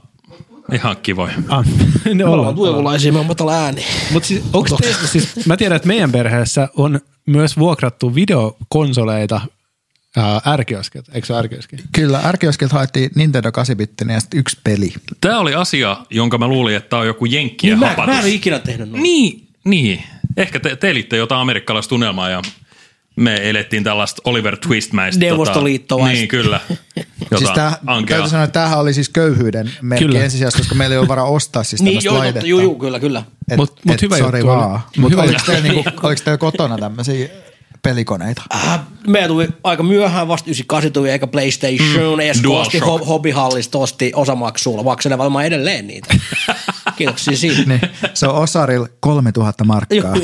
ihan kivoja. Ah, ne Me ollaan tuivulaisia, me on matala ääni. Mutta siis, onks teistä, siis, mä tiedän, että meidän perheessä on myös vuokrattu videokonsoleita ää, ärkioskilta. Eikö se ole ärkioski? Kyllä, ärkioskilta haettiin Nintendo 8-bittinen ja sitten yksi peli. Tämä oli asia, jonka mä luulin, että tämä on joku jenkkien Niin mä, hapatus. mä en ole ikinä tehnyt noin. Niin, niin. Ehkä te, te elitte jotain amerikkalaista tunnelmaa ja me elettiin tällaista Oliver Twistmäistä. Neuvostoliittolaista. niin, kyllä. Jotain Siis tää, ankeaa. täytyy sanoa, että tämähän oli siis köyhyyden merkki Kyllä. ensisijaisesti, koska meillä ei ole varaa ostaa siis Niin, tämmöistä joo, laitetta. juu, juu, kyllä, kyllä. Et, Mut- hyvä sorry juttu oli. vaan. Mut Mutta hyvä oliko juttu. teillä, niinku, oliko teillä kotona tämmöisiä pelikoneita? Äh, meillä tuli aika myöhään, vasta 98 tuli eikä PlayStation, mm. edes osti DualShock. ho- hobbihallista, osti osamaksulla, makselee varmaan edelleen niitä. Kiitoksia siitä. Niin, se on Osaril 3000 markkaa.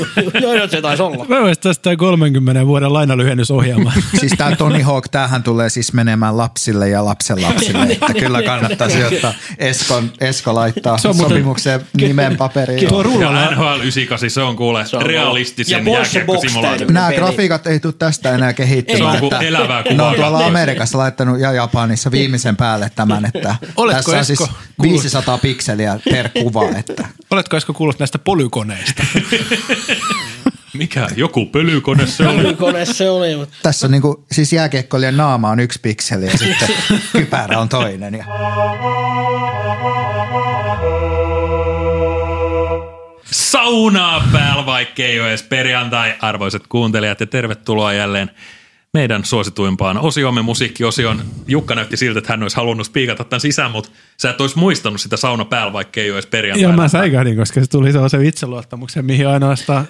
Joo, joo, se taisi olla. Mä voisin tästä tää 30 vuoden lainalyhennysohjelma. Siis tämä Tony Hawk, tämähän tulee siis menemään lapsille ja lapsenlapsille, että kyllä kannattaa sijoittaa Eskon, Esko laittaa Se on muuten- sopimukseen nimen paperiin. Tuo Ja NHL 98, se on kuule on- realistisen ja Porsche jääkiekkosimulaatio. Boxster. Nämä grafiikat ei tule tästä enää Se kehittymään. on kuin että elävää Ne on kuvaa. tuolla Amerikassa laittanut ja Japanissa viimeisen päälle tämän, että Oletko tässä on siis Esko 500 pikseliä per kuva vaan, että Oletko äsken kuullut näistä polykoneista? Mikä? Joku pölykone se oli. Polykone se oli, mutta tässä on niinku, siis jääkiekkoilijan naama on yksi pikseli ja sitten kypärä on toinen. Ja Saunaa päällä, vaikkei ole edes perjantai, arvoisat kuuntelijat, ja tervetuloa jälleen meidän suosituimpaan osiomme, musiikkiosion. Jukka näytti siltä, että hän olisi halunnut spiikata tämän sisään, mutta sä et olisi muistanut sitä sauna päällä, vaikkei ole edes perjantai. Joo, mä säikähdin, koska se tuli sellaisen itseluottamuksen, mihin ainoastaan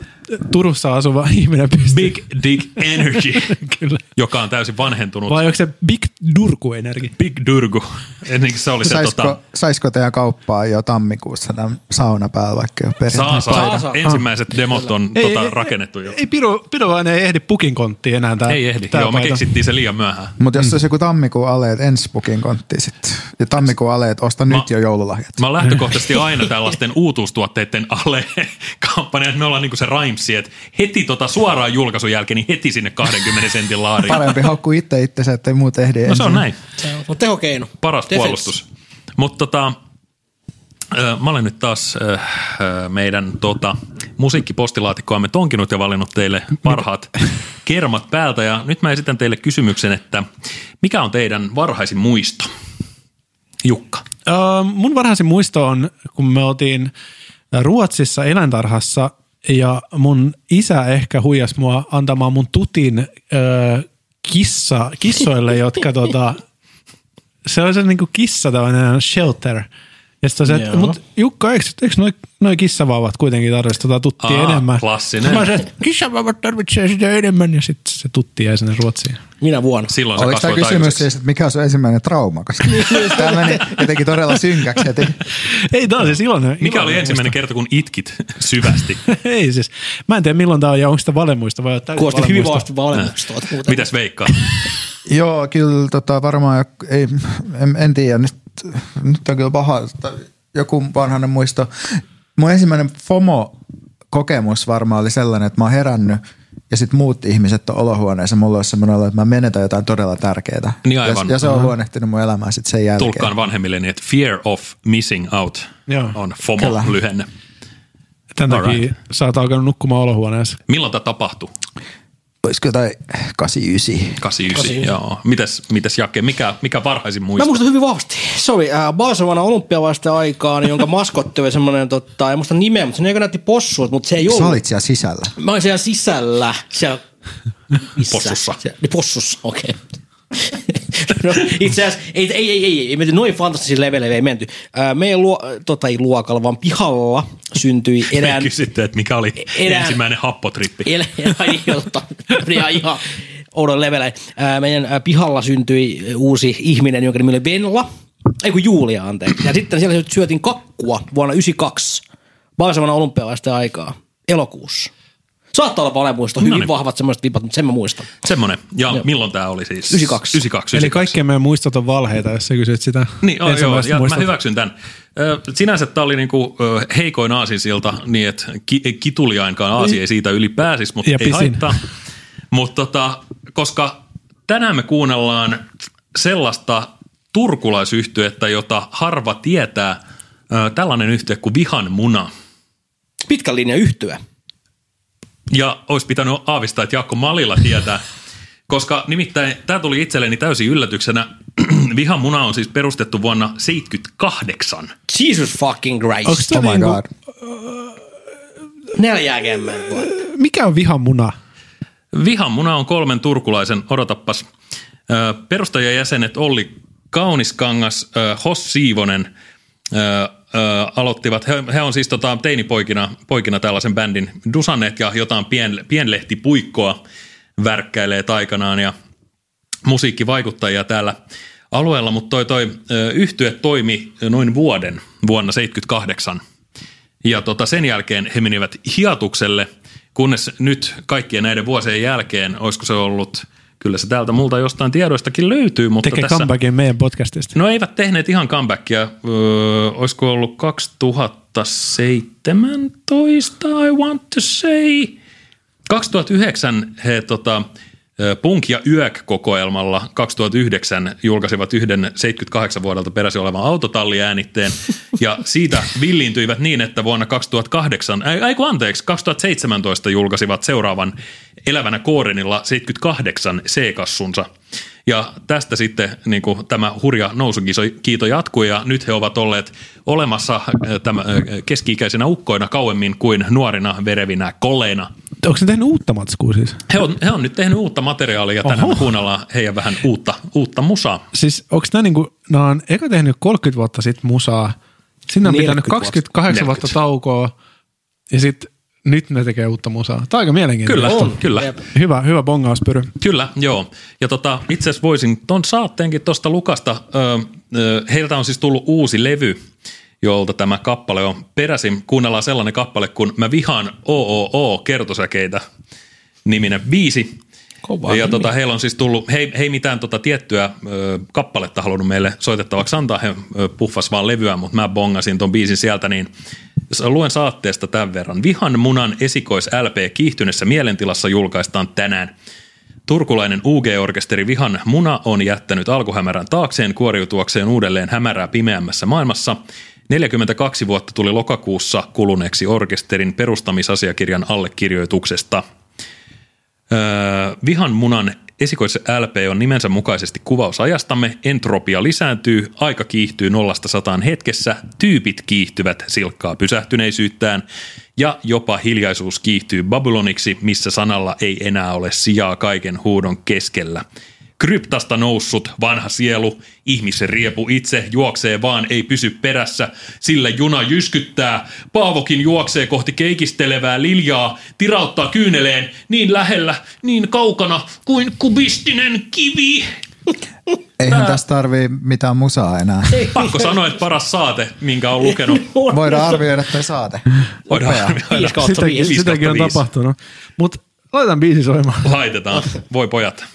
Turussa asuva ihminen pystyy. Big Dick Energy, Kyllä. joka on täysin vanhentunut. Vai onko se Big Durku-energi? Big Durgu. Ennenkin se oli se saisiko, tota, saisiko teidän kauppaa jo tammikuussa tämän sauna päällä, vaikka jo saa, saa, Saa, saa. Ensimmäiset demot on tota, rakennettu jo. Ei, Piru, Piru vaan ei ehdi pukin konttiin enää. Tää, Ei ehdi. tää Joo, me paita. keksittiin se liian myöhään. Mutta jos olisi joku tammikuun aleet, ensi pukin kontti sitten. Ja tammikuun aleet, osta nyt jo joululahjat. Mä oon lähtökohtaisesti aina tällaisten uutuustuotteiden alle kampanja, että me ollaan niinku se Rhymesi, että heti tota suoraan julkaisun jälkeen, niin heti sinne 20 sentin laariin. Parempi haukkuu itse itsensä, ettei muut ehdi No se on ensin. näin. se on tehokeino. Paras. Puolustus. Mutta tota, mä olen nyt taas meidän tota, musiikkipostilaatikkoamme tonkinut ja valinnut teille parhaat kermat päältä. Ja nyt mä esitän teille kysymyksen, että mikä on teidän varhaisin muisto? Jukka. Mun varhaisin muisto on, kun me oltiin Ruotsissa eläintarhassa ja mun isä ehkä huijas mua antamaan mun tutin kissa, kissoille, jotka tota, se oli se niinku kissa tällainen shelter. Ja sitten se, että, mut Jukka, eikö, eikö noi, noi kissavauvat kuitenkin tarvitse tota tuttia Aa, enemmän? klassinen. Mä sanoin, että kissavauvat tarvitsee sitä enemmän ja sitten se tutti jäi sinne Ruotsiin. Minä vuonna. Silloin se Oliko tämä kysymys siis, että mikä on sun ensimmäinen trauma? Koska tämä meni jotenkin todella synkäksi heti. Ei, tää on siis iloinen. Mikä iloinen oli ensimmäinen kerta, kun itkit syvästi? Ei siis. Mä en tiedä milloin tää on ja onko sitä valemuista vai täysin Kuulosti hyvin valemuista. vahvasti valemusta. muuten. Mitäs veikkaa? Joo, kyllä tota, varmaan, ei, en, en tiedä, nyt, nyt on kyllä paha, että joku vanhainen muisto. Mun ensimmäinen FOMO-kokemus varmaan oli sellainen, että mä oon herännyt ja sitten muut ihmiset on olohuoneessa. Mulla olisi semmoinen olo, että mä menetän jotain todella tärkeää. Niin aivan. Ja, ja se on luonnehtinut mun elämää sitten sen jälkeen. Tulkkaan vanhemmilleni, että fear of missing out Joo. on Kyllä. FOMO-lyhenne. Alright. takia sä oot alkanut nukkumaan olohuoneessa. Milloin tämä tapahtui? Olisiko jotain 89? 89, joo. Mitäs, mitäs Jake, mikä, mikä varhaisin Mä muisto? muistan hyvin vahvasti. Se oli äh, Barcelona olympiavaisten aikaan, jonka maskotti oli semmoinen, tota, en muista nimeä, mutta se eikö näytti possuut, mutta se ei ollut. Sä olit siellä sisällä. Mä olin siellä sisällä. Siellä, missä? Possussa. Siellä, niin possussa, okei. No, itse asiassa ei, ei, ei, ei, ei menty noin fantastisille leveleille, ei menty. Ää, meidän luo, tota, ei luokalla, vaan pihalla syntyi Me erään... kysytty, että mikä oli Erään- ensimmäinen happotrippi. El, ai, totta. ihan, oudon levelein. Meidän pihalla syntyi uusi ihminen, jonka nimi oli Venla. Ei kun Julia, anteeksi. Ja sitten siellä syötiin kakkua vuonna 92. Barcelonan olympialaisten aikaa. Elokuussa. Saattaa olla valemuisto, hyvin No niin. vahvat semmoiset vipat, mutta sen mä muistan. Semmoinen. Ja milloin tämä oli siis? 92. 92. Eli 92. kaikkien meidän muistot on valheita, jos sä kysyt sitä Niin, oh, joo, ja mä muistot. hyväksyn tämän. Sinänsä tämä oli niinku heikoin aasinsilta, niin että ki- kituliainkaan aasi ei siitä yli pääsisi, mutta Ja ei pisin. haittaa. Mutta tota, koska tänään me kuunnellaan sellaista turkulaisyhtyettä, jota harva tietää, tällainen yhtye kuin Vihan muna. Pitkän linjan yhtyä. Ja olisi pitänyt aavistaa, että Jaakko Malilla tietää, koska nimittäin tämä tuli itselleni täysin yllätyksenä. Vihan muna on siis perustettu vuonna 78. Jesus fucking Christ. Onko Oh my niinku, god. Neljäkymmentä vuotta. mikä on vihan muna? Vihan muna on kolmen turkulaisen, odotappas, ö, perustajajäsenet Olli Kauniskangas, ö, Hos Siivonen ö, aloittivat, he, he on siis tota, teinipoikina poikina tällaisen bändin dusanneet ja jotain pien, pienlehtipuikkoa värkkäilee taikanaan ja musiikkivaikuttajia täällä alueella, mutta toi, toi yhtye toimi noin vuoden vuonna 78. Ja tota, sen jälkeen he menivät hiatukselle, kunnes nyt kaikkien näiden vuosien jälkeen, olisiko se ollut, kyllä se täältä multa jostain tiedoistakin löytyy, mutta Tekee tässä... comebackin meidän podcastista. No eivät tehneet ihan comebackia, öö, olisiko ollut 2017, I want to say. 2009 he tota, Punk ja Yök-kokoelmalla 2009 julkaisivat yhden 78 vuodelta peräisin olevan autotalliäänitteen, ja siitä villiintyivät niin, että vuonna 2008, ei, ei kun anteeksi, 2017 julkaisivat seuraavan elävänä Koorenilla 78 C-kassunsa. Ja tästä sitten niin kuin, tämä hurja nousukiito jatkui ja nyt he ovat olleet olemassa äh, tämä, äh, keski-ikäisenä ukkoina kauemmin kuin nuorina verevinä koleina. Onko se tehnyt uutta matskua siis? He on, he on nyt tehnyt uutta materiaalia ja tänään Oho. kuunnellaan heidän vähän uutta, uutta musaa. Siis onko nämä niinku, nämä on eka tehnyt 30 vuotta sitten musaa, sinne on pitänyt 40 vuotta. 28 vuotta 40. taukoa ja sitten nyt ne tekee uutta musaa. Tämä on aika mielenkiintoista. Kyllä, On. kyllä. Jep. Hyvä, hyvä bongauspyry. Kyllä, joo. Ja tota, itse asiassa voisin ton saatteenkin tuosta Lukasta, ö, ö, heiltä on siis tullut uusi levy, jolta tämä kappale on peräisin. Kuunnellaan sellainen kappale, kun Mä vihaan OOO kertosäkeitä niminen biisi. Kova ja tota, heillä on siis tullut, he, he ei mitään tota tiettyä ö, kappaletta halunnut meille soitettavaksi antaa, he ö, puffas vaan levyä, mutta mä bongasin ton biisin sieltä, niin jos luen saatteesta tämän verran. Vihan munan esikois LP kiihtyneessä mielentilassa julkaistaan tänään. Turkulainen UG-orkesteri Vihan Muna on jättänyt alkuhämärän taakseen kuoriutuakseen uudelleen hämärää pimeämmässä maailmassa. 42 vuotta tuli lokakuussa kuluneeksi orkesterin perustamisasiakirjan allekirjoituksesta. Vihan munan esikois LP on nimensä mukaisesti kuvaus ajastamme, entropia lisääntyy, aika kiihtyy nollasta sataan hetkessä, tyypit kiihtyvät silkkaa pysähtyneisyyttään ja jopa hiljaisuus kiihtyy Babyloniksi, missä sanalla ei enää ole sijaa kaiken huudon keskellä. Kryptasta noussut vanha sielu, ihmisen riepu itse juoksee vaan ei pysy perässä, sillä juna jyskyttää. Paavokin juoksee kohti keikistelevää liljaa, tirauttaa kyyneleen niin lähellä, niin kaukana kuin kubistinen kivi. Eihän tästä tarvii mitään musaa enää. Pakko sanoa, että paras saate, minkä on lukenut. Voidaan arvioida toi saate. Voidaan arvioida. Sitäkin, sitäkin on tapahtunut. Mutta laitetaan biisi soimaan. Laitetaan. Voi pojat.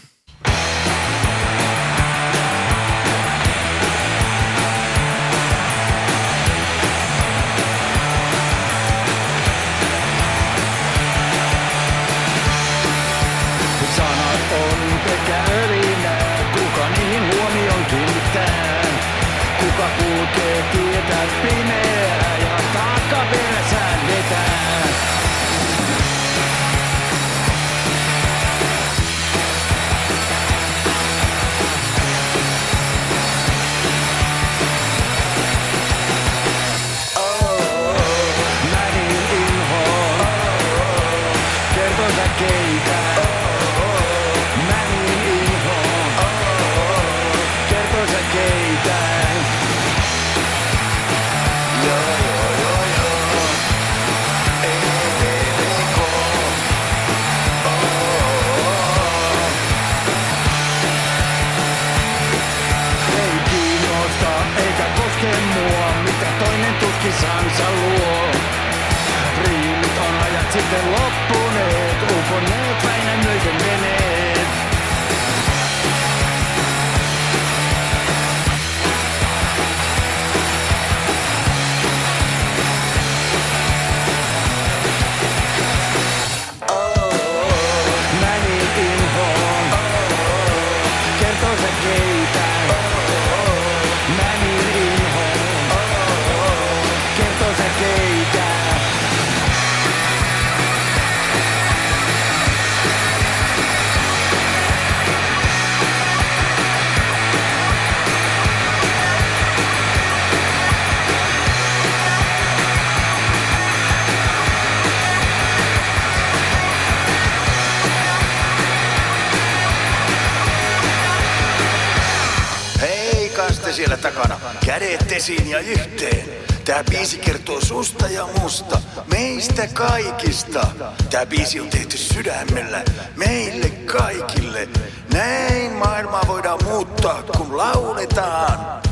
Siellä takana, kädet esiin ja yhteen. Tää biisi kertoo susta ja musta, meistä kaikista. Tää biisi on tehty sydämellä, meille kaikille. Näin maailmaa voidaan muuttaa, kun lauletaan.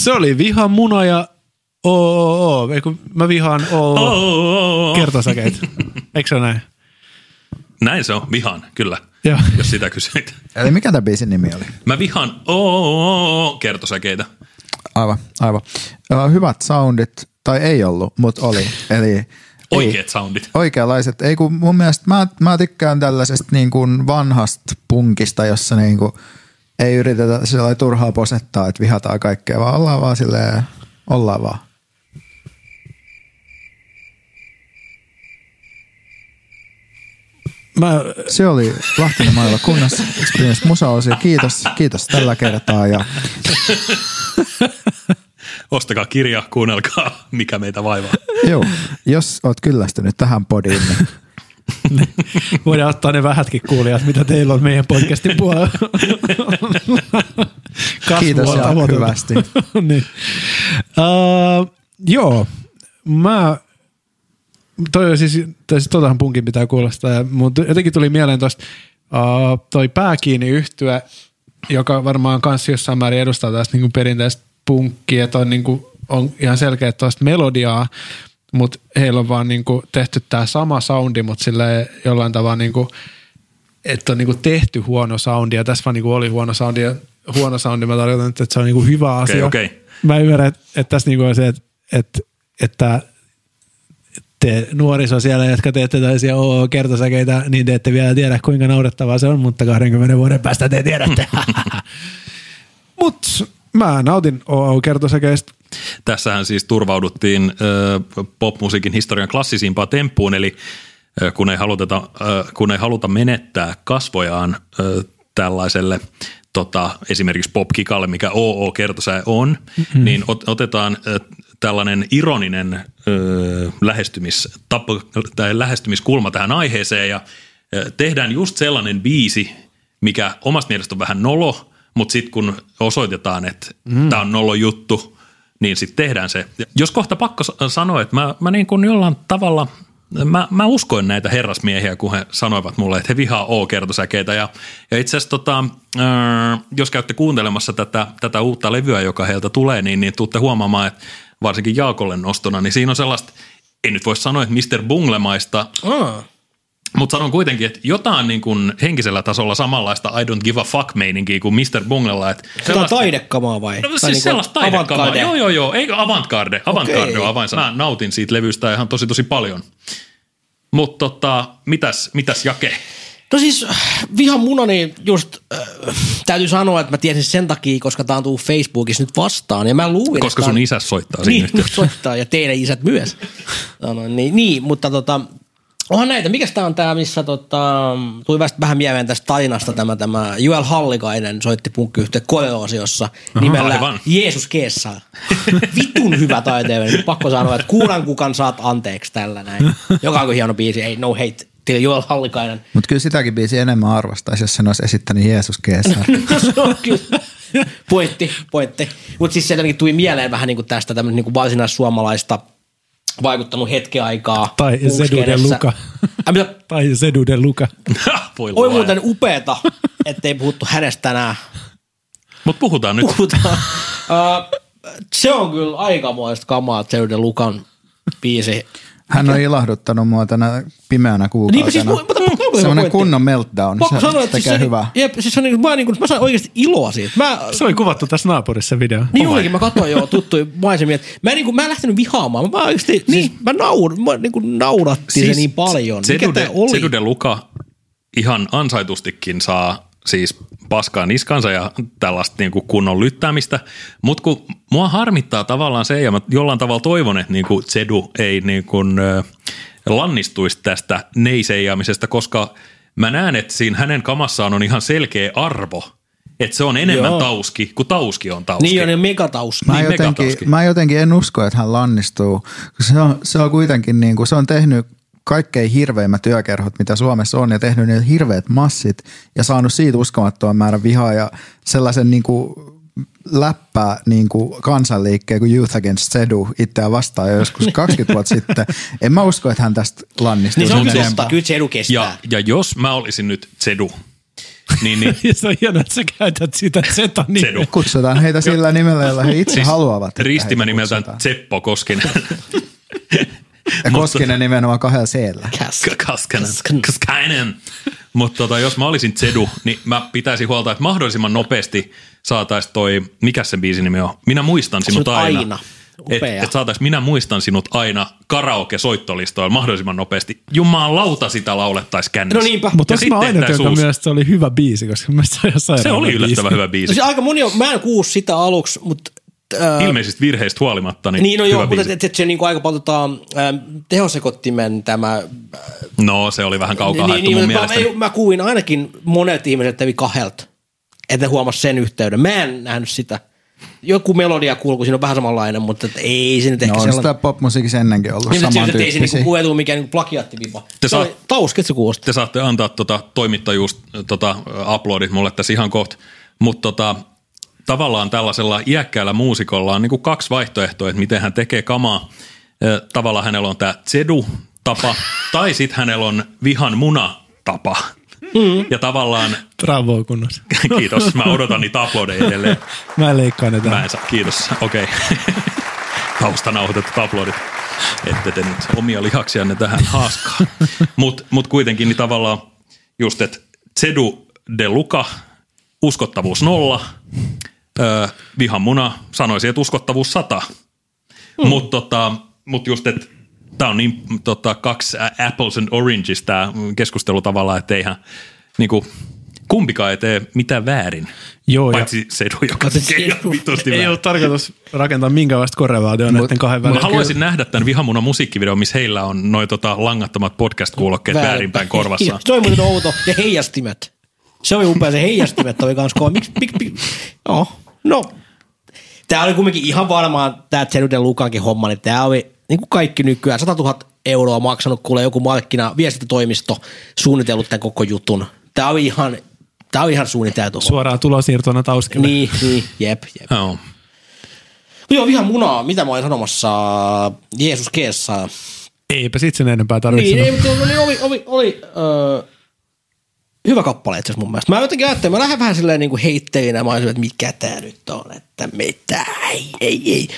Se oli vihan muna ja OOO. Ei kun mä vihaan OOO kertosäkeitä. Eikö se ole näin? Näin se on, vihaan, kyllä, Joo. jos sitä kysyit. Eli mikä tämä biisin nimi oli? Mä vihaan oo kertosäkeitä. Aivan, aivan. Hyvät soundit, tai ei ollut, mutta oli. Eli ei- Oikeat soundit. Oikeanlaiset. Ei kun mun mielestä mä, mä tykkään tällaisesta niin kuin vanhasta punkista, jossa niin kuin ei yritetä sillä turhaa posettaa, että vihataan kaikkea, vaan ollaan vaan silleen, ollaan vaan. Mä, Se oli Lahtinen mailla kunnas Experience musaosio. Kiitos, kiitos tällä kertaa ja Ostakaa kirja, kuunnelkaa, mikä meitä vaivaa. joo, jos oot kyllästynyt tähän podiin, niin voidaan ottaa ne vähätkin kuulijat, mitä teillä on meidän podcastin puolella. Kiitos ja hyvästi. niin. uh, joo, mä toi on siis, tai siis totahan punkin pitää kuulostaa, ja mutta jotenkin tuli mieleen tuosta uh, toi pääkiinni yhtyä, joka varmaan kanssa jossain määrin edustaa tästä niinku perinteistä punkkia, että on, niinku, on ihan selkeä tuosta melodiaa, mutta heillä on vaan niinku tehty tämä sama soundi, mutta sille jollain tavalla niinku, että on niinku tehty huono soundi, ja tässä vaan niinku oli huono soundi, ja huono soundi mä tarkoitan, että se on niinku hyvä asia. okei. Mä ymmärrän, että, että tässä niinku on se, että, että, että te nuoriso siellä, jotka teette tällaisia OO-kertosäkeitä, niin te ette vielä tiedä, kuinka naurettavaa se on, mutta 20 vuoden päästä te tiedätte. Mutta mä nautin OO-kertosäkeistä. Tässähän siis turvauduttiin popmusiikin historian klassisimpaan temppuun, eli kun ei, haluteta, kun ei haluta menettää kasvojaan tällaiselle tota, esimerkiksi popkikalle, mikä OO-kertosää on, mm-hmm. niin ot, otetaan tällainen ironinen ö, lähestymistapa, tai lähestymiskulma tähän aiheeseen ja ö, tehdään just sellainen biisi, mikä omasta mielestä on vähän nolo, mutta sitten kun osoitetaan, että mm. tämä on nolo juttu, niin sitten tehdään se. Jos kohta pakko sa- sanoa, että mä, mä niin kuin jollain tavalla, mä, mä uskoin näitä herrasmiehiä, kun he sanoivat mulle, että he vihaa O-kertosäkeitä. Ja, ja itse asiassa tota, jos käytte kuuntelemassa tätä, tätä uutta levyä, joka heiltä tulee, niin, niin tuutte huomaamaan, että varsinkin Jaakolle nostona, niin siinä on sellaista, en nyt voi sanoa, että Mr. Bunglemaista, Ah. Mutta sanon kuitenkin, että jotain niin kuin henkisellä tasolla samanlaista I don't give a fuck meininkiä kuin Mr. Bunglella. Että on taidekamaa vai? No Tai siis niinku sellaista taidekamaa. avantgarde? Joo, joo, joo. Eikö avantgarde? Avantgarde Okei. on avainsana. Mä nautin siitä levystä ihan tosi, tosi paljon. Mutta tota, mitäs, mitäs Jake? No siis vihan muna, niin just äh, täytyy sanoa, että mä tiesin sen takia, koska tää on tullut Facebookissa nyt vastaan. Ja mä luulin, Koska sun on- isä soittaa siinä Niin, soittaa ja teidän isät myös. No, no, niin, niin, mutta tota, onhan näitä. Mikäs tää on tää, missä tota, tuli vähän mieleen tästä tarinasta tämä, tämä Joel Hallikainen soitti punkkiyhtiö koeosiossa nimellä aivan. Jeesus Keessa. Vitun hyvä taiteellinen. Nyt Pakko sanoa, että kuulan kukan saat anteeksi tällä näin. Joka on hieno biisi. Ei, no hate. Till Joel Hallikainen. Mutta kyllä sitäkin biisi enemmän arvostaisi, jos sen olisi esittänyt Jeesus Keesar. No se on kyllä. Pointti, pointti. Mutta siis se jotenkin tuli mieleen vähän niin kuin tästä tämmöistä niin kuin varsinaissuomalaista vaikuttanut hetken aikaa. Tai Sedu de. Luca. Ai, mitä? Tai Sedu de Luca. Voi Oi luoja. muuten upeeta, ettei puhuttu hänestä tänään. Mut puhutaan nyt. Puhutaan. Uh, se on kyllä aikamoista kamaa, Sedu de Lucan biisi. Hän on ilahduttanut mua tänä pimeänä Niin, siis, kuukautena. mutta, mutta, Semmoinen pointti. kunnon meltdown. Pakko se sanoa, että tekee siis se, hyvää. Jep, siis se on niin, mä, niin kuin, mä sain oikeasti iloa siitä. Mä, Se oli kuvattu tässä naapurissa video. Niin olikin, mä katsoin jo tuttuja maisemia. Mä en, niin kuin, mä en lähtenyt vihaamaan, mä vaan oikeasti, niin. siis mä, naur, mä niin kuin nauratti siis, se niin paljon. Mikä Sedu tää oli? Sedu de Luca ihan ansaitustikin saa siis paskaa niskansa ja tällaista niin kuin kunnon lyttäämistä, mutta kun mua harmittaa tavallaan se, ja mä jollain tavalla toivon, että niin kuin Sedu ei niin kuin, lannistuisi tästä neiseijaamisesta, koska mä näen, että siinä hänen kamassaan on ihan selkeä arvo, että se on enemmän Joo. tauski kuin tauski on tauski. Niin on, niin megatauski. Mä, Niin, jotenkin, megatauski. mä jotenkin en usko, että hän lannistuu. Se on, se on kuitenkin niin kuin, se on tehnyt kaikkein hirveimmät työkerhot, mitä Suomessa on, ja tehnyt ne hirveät massit, ja saanut siitä uskomattoman määrän vihaa, ja sellaisen niin kuin, läppää niin kuin kansanliikkeen kuin Youth Against Sedu itseään vastaan jo joskus 20 vuotta sitten. En mä usko, että hän tästä lannistuu. Niin se on kyllä totta, kyllä Sedu kestää. Ja, ja jos mä olisin nyt Sedu, niin, niin Ja se on hienoa, että sä käytät sitä Zetan nimeä. Kutsutaan heitä sillä nimellä, jolla he itse Siis haluavat. Ristimä nimeltään. Tseppo Koskinen. Ja Koskinen nimenomaan kahdella seellä. K- Kaskanen. Mutta tota, jos mä olisin Zedu, niin mä pitäisin huolta, että mahdollisimman nopeasti saataisiin toi, mikä se biisin nimi on? Minä muistan sinut, Sinut aina. aina. Et, Upea. et saatais Minä muistan sinut aina karaoke-soittolistoilla mahdollisimman nopeasti. Jumalauta sitä laulettaisiin kännissä. No niinpä. Mutta onko mä aina, jonka uusi- mielestä se oli hyvä biisi, koska mä se sairaan Se oli hyvä yllättävän biisi. hyvä No biisi. siis aika moni on, mä en kuullut sitä aluksi, mutta... Äh, Ilmeisistä virheistä huolimatta, niin, niin no joo, mutta et, et se niinku aika paljon tota, äh, tehosekottimen tämä... No, se oli vähän kaukaa niin, haettu mun mä, mielestä. mä, mä kuulin ainakin monet ihmiset kävi kahdelta, että ne huomasi sen yhteyden. Mä en nähnyt sitä. Joku melodia kuuluu, kun siinä on vähän samanlainen, mutta et ei se nyt ehkä No on sellainen... sitä popmusiikissa ennenkin ollut Niin, että ei se samantyyppisiä. niinku kuulu mikään niinku plagiaattivipa. Te Se saa- oli tauskit se kuulosti. te saatte antaa tota toimittajuus tota, uploadit mulle tässä ihan kohta. Mutta tota, tavallaan tällaisella iäkkäällä muusikolla on niinku kaksi vaihtoehtoa, että miten hän tekee kamaa. Tavallaan hänellä on tämä Zedu-tapa, tai sitten hänellä on vihan muna-tapa. Mm. Ja tavallaan, Bravo kunnossa. kiitos, mä odotan niitä uploadeja edelleen. Mä leikkaan ne Mä en saa, kiitos, okei. Okay. Taustanauhoitetut uploadit. Ette te nyt omia lihaksianne tähän haaskaa. Mutta mut kuitenkin niin tavallaan just, että Zedu de Luca, uskottavuus nolla, öö, vihan muna, sanoisin, että uskottavuus sata. Hmm. Mutta tota, mut just, että tämä on niin tota, kaksi ä- apples and oranges tämä keskustelu tavallaan, että eihän niinku, kumpikaan ei tee mitään väärin. Joo, ja- Paitsi Sedu, joka tekee ihan vitusti Ei väärin. ollut tarkoitus rakentaa minkäänlaista korrelaatioa näiden kahden Mä välillä. haluaisin nähdä tämän Vihamunan musiikkivideon, missä heillä on noin tota langattomat podcast-kuulokkeet väärinpäin korvassa. se oli muuten outo. Ja heijastimet. Se oli upea, se heijastimet oli kans kova. Miksi, mik, mik, no, no. Tää oli kumminkin ihan varmaan tää Zeruden Lukankin homma, niin tää oli niin kuin kaikki nykyään 100 000 euroa maksanut kuule joku markkina viestintätoimisto suunnitellut tämän koko jutun. Tää oli ihan, tää oli ihan suunniteltu. Suoraan tulosiirtona tauskille. Niin, niin, jep, jep. Joo. Joo, ihan munaa. Mitä mä olin sanomassa? Jeesus keessa. Eipä sit sen enempää tarvitse Niin, sanoa. ei, mutta oli, oli, oli, oli öö, hyvä kappale itse asiassa mun mielestä. Mä jotenkin ajattelin, mä lähden vähän silleen niin kuin heitteinä, mä olisin, että mikä tää nyt on, että mitä, ei, ei, ei.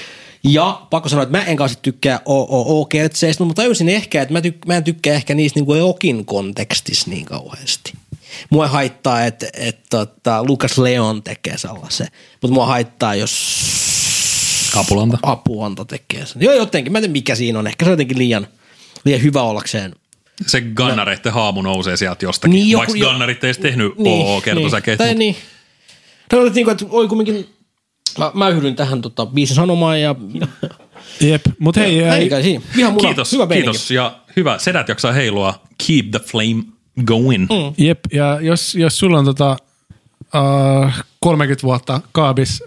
Ja pakko sanoa, että mä en kanssa tykkää OOO-kertseistä, mutta tajusin ehkä, että mä, tyk- mä en tykkää ehkä niistä niin kuin rokin kontekstissa niin kauheasti. Mua haittaa, että, että, että Lukas Leon tekee sellaisen, mutta mua haittaa, jos Apulanta. apuanta tekee sen. Joo, jotenkin. Mä en tiedä, mikä siinä on. Ehkä se on jotenkin liian, liian hyvä ollakseen. Se gannareitten haamu nousee sieltä jostakin, Niin, niin, joku- vaikka jo- gannarit ei edes tehnyt OO-kertosäkeitä. Tai niin. Tai oli niin kuin, että oli kumminkin, mä, mä yhdyn tähän tota, biisin sanomaan ja Jep, mut hei, ei ei, kai siinä. Ihan muna, Kiitos, hyvä meininki. kiitos ja hyvä. Sedät jaksaa heilua. Keep the flame going. Mm. jep, ja jos, jos sulla on tota, uh, 30 vuotta kaabis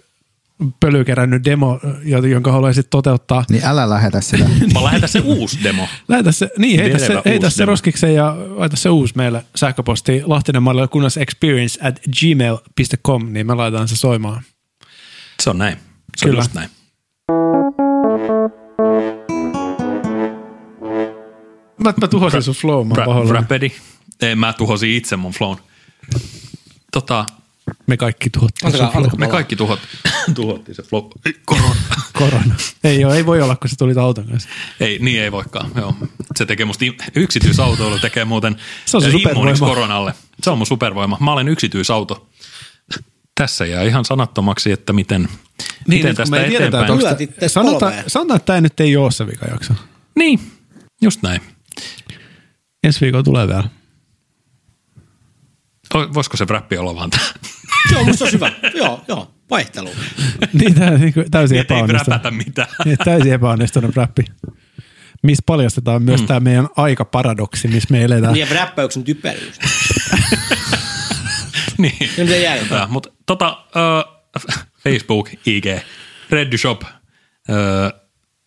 pölykerännyt demo, jo- jonka haluaisit toteuttaa, Niin älä lähetä sitä. Mä lähetän se uusi demo. Lähetä se, niin, heitä se, heitä se roskikseen ja laita se uusi meille sähköpostiin lahtinen kunnas experience at gmail.com, niin me laitetaan se soimaan. Se on näin. Se on Kyllä. just näin. Mä, mä tuhosin sun flow, mä Ra- pahoillani. Rapedi. Ei, mä tuhosin itse mun flown. Tota, Me kaikki tuhottiin sun flow. me kaikki tuhot, tuhottiin se flow. Ei, Korona. Korona. Ei, ole, ei voi olla, kun sä tulit auton kanssa. Ei, niin ei voikaan. Joo. Se tekee musta, yksityisautoilu tekee muuten Se on se immuuniksi supervoima. koronalle. Se on mun supervoima. Mä olen yksityisauto. Tässä jää ihan sanattomaksi, että miten, niin, miten tästä me ei tiedetä, eteenpäin. Lyöt tää- ittees Sanotaan, sanotaan, että tämä nyt ei ole se vikajakso. Niin, just näin. Ensi viikolla tulee vielä. O- Voisiko se räppi olla vaan tämä? Joo, musta se on hyvä. joo, joo, vaihtelu. niin, tää, niin kuin täysin Ei epäonnistunut. räpätä mitään. Niin, täysin epäonnistunut räppi. Missä paljastetaan myös mm. tämä meidän aikaparadoksi, missä me eletään. Niin ja räppäyksen typeryys. niin. Ja mitä jäi? Tää, mutta tota, uh, Facebook, IG, Reddy Shop, uh,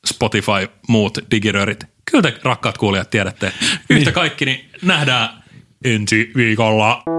Spotify, muut digiröörit. Kyllä te rakkaat kuulijat tiedätte. Yhtä kaikki, niin nähdään ensi viikolla.